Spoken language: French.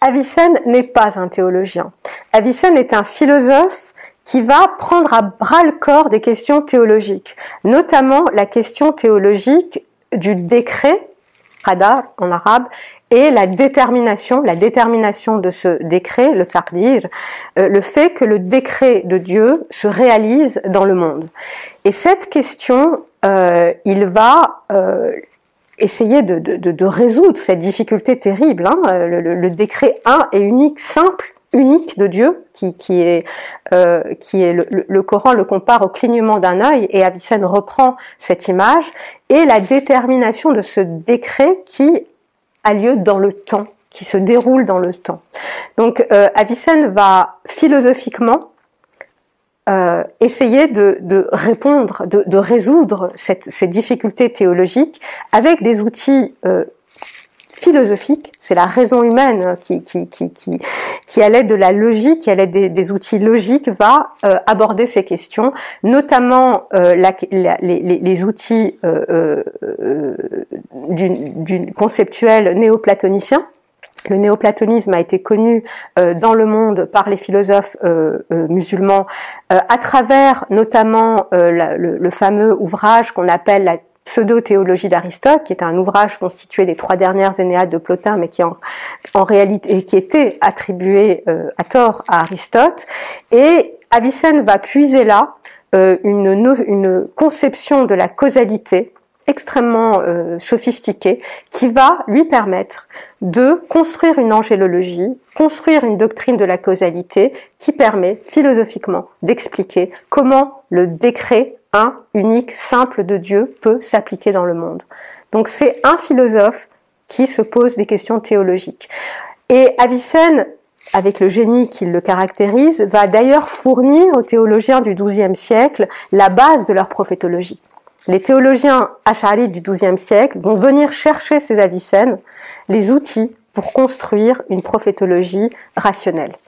Avicenne n'est pas un théologien. Avicenne est un philosophe qui va prendre à bras le corps des questions théologiques, notamment la question théologique du décret, qadar en arabe, et la détermination, la détermination de ce décret, le taqdir, euh, le fait que le décret de Dieu se réalise dans le monde. Et cette question, euh, il va euh, essayer de, de, de, résoudre cette difficulté terrible. Hein. Le, le, décret un et unique, simple, unique de Dieu, qui, qui est, euh, qui est le, le, Coran le compare au clignement d'un œil, et Avicenne reprend cette image, et la détermination de ce décret qui a lieu dans le temps, qui se déroule dans le temps. Donc euh, Avicenne va philosophiquement euh, essayer de, de répondre, de, de résoudre cette, ces difficultés théologiques avec des outils euh, philosophiques. C'est la raison humaine qui, qui, qui, qui, qui à l'aide de la logique, qui à l'aide des, des, outils logiques, va euh, aborder ces questions, notamment euh, la, la, les, les, outils euh, d'une conceptuel néoplatonicien le néoplatonisme a été connu euh, dans le monde par les philosophes euh, euh, musulmans à travers notamment le, fameux ouvrage qu'on appelle la pseudo-théologie d'Aristote, qui est un ouvrage constitué des trois dernières Énéades de Plotin, mais qui en, en réalité qui était attribué à tort à Aristote. Et Avicenne va puiser là une, une conception de la causalité extrêmement euh, sophistiqué qui va lui permettre de construire une angélologie, construire une doctrine de la causalité qui permet philosophiquement d'expliquer comment le décret un, unique, simple de Dieu peut s'appliquer dans le monde. Donc c'est un philosophe qui se pose des questions théologiques. Et Avicenne, avec le génie qui le caractérise, va d'ailleurs fournir aux théologiens du XIIe siècle la base de leur prophétologie les théologiens acharites du XIIe siècle vont venir chercher ces Avicenne les outils pour construire une prophétologie rationnelle.